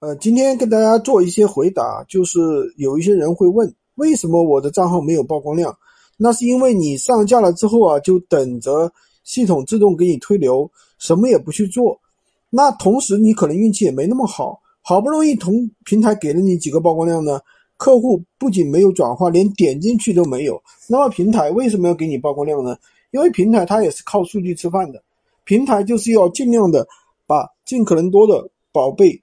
呃，今天跟大家做一些回答，就是有一些人会问，为什么我的账号没有曝光量？那是因为你上架了之后啊，就等着系统自动给你推流，什么也不去做。那同时你可能运气也没那么好，好不容易同平台给了你几个曝光量呢，客户不仅没有转化，连点进去都没有。那么平台为什么要给你曝光量呢？因为平台它也是靠数据吃饭的，平台就是要尽量的把尽可能多的宝贝。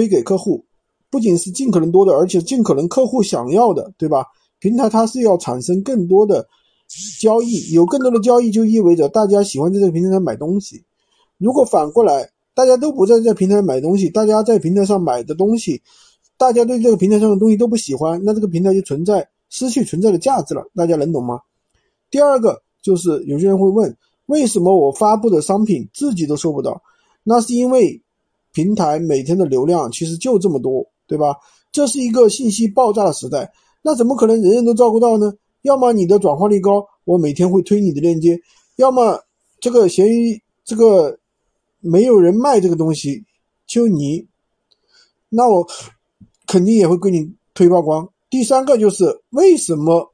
推给客户，不仅是尽可能多的，而且尽可能客户想要的，对吧？平台它是要产生更多的交易，有更多的交易就意味着大家喜欢在这个平台上买东西。如果反过来，大家都不在这平台买东西，大家在平台上买的东西，大家对这个平台上的东西都不喜欢，那这个平台就存在失去存在的价值了。大家能懂吗？第二个就是有些人会问，为什么我发布的商品自己都收不到？那是因为。平台每天的流量其实就这么多，对吧？这是一个信息爆炸的时代，那怎么可能人人都照顾到呢？要么你的转化率高，我每天会推你的链接；要么这个闲鱼这个没有人卖这个东西，就你，那我肯定也会给你推曝光。第三个就是为什么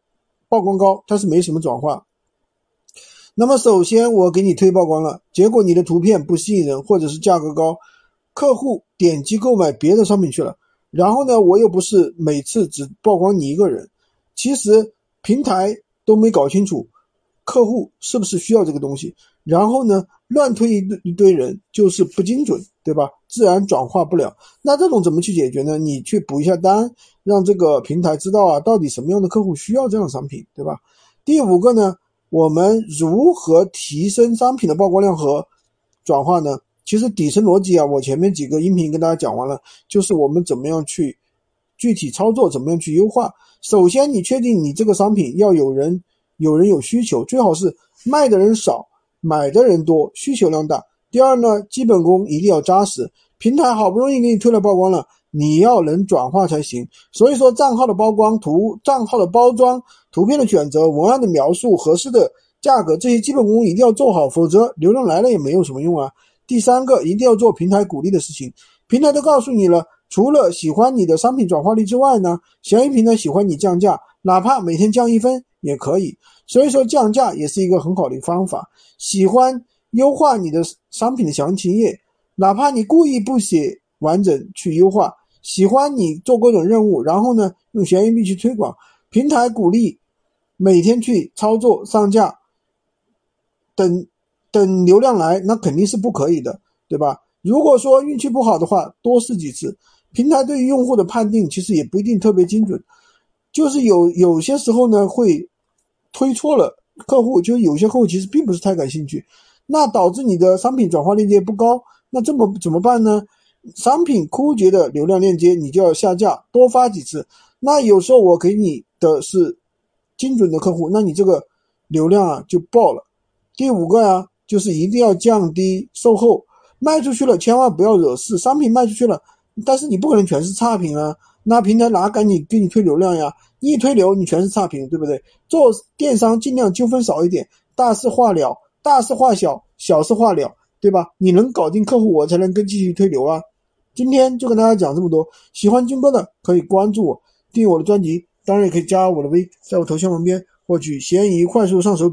曝光高，但是没什么转化？那么首先我给你推曝光了，结果你的图片不吸引人，或者是价格高。客户点击购买别的商品去了，然后呢，我又不是每次只曝光你一个人，其实平台都没搞清楚客户是不是需要这个东西，然后呢，乱推一堆一堆人就是不精准，对吧？自然转化不了。那这种怎么去解决呢？你去补一下单，让这个平台知道啊，到底什么样的客户需要这样的商品，对吧？第五个呢，我们如何提升商品的曝光量和转化呢？其实底层逻辑啊，我前面几个音频跟大家讲完了，就是我们怎么样去具体操作，怎么样去优化。首先，你确定你这个商品要有人有人有需求，最好是卖的人少，买的人多，需求量大。第二呢，基本功一定要扎实。平台好不容易给你推了曝光了，你要能转化才行。所以说，账号的曝光图、账号的包装、图片的选择、文案的描述、合适的价格，这些基本功一定要做好，否则流量来了也没有什么用啊。第三个一定要做平台鼓励的事情，平台都告诉你了，除了喜欢你的商品转化率之外呢，闲鱼平台喜欢你降价，哪怕每天降一分也可以。所以说降价也是一个很好的方法。喜欢优化你的商品的详情页，哪怕你故意不写完整去优化。喜欢你做各种任务，然后呢用闲鱼币去推广，平台鼓励每天去操作上架，等。等流量来，那肯定是不可以的，对吧？如果说运气不好的话，多试几次。平台对于用户的判定其实也不一定特别精准，就是有有些时候呢会推错了客户，就有些客户其实并不是太感兴趣，那导致你的商品转化链接不高。那这么怎么办呢？商品枯竭的流量链接你就要下架，多发几次。那有时候我给你的是精准的客户，那你这个流量啊就爆了。第五个呀。就是一定要降低售后，卖出去了千万不要惹事。商品卖出去了，但是你不可能全是差评啊，那平台哪敢你给你推流量呀？一推流，你全是差评，对不对？做电商尽量纠纷少一点，大事化了，大事化小，小事化了，对吧？你能搞定客户，我才能跟继续推流啊。今天就跟大家讲这么多，喜欢军哥的可以关注我，订我的专辑，当然也可以加我的微，在我头像旁边获取闲鱼快速上手。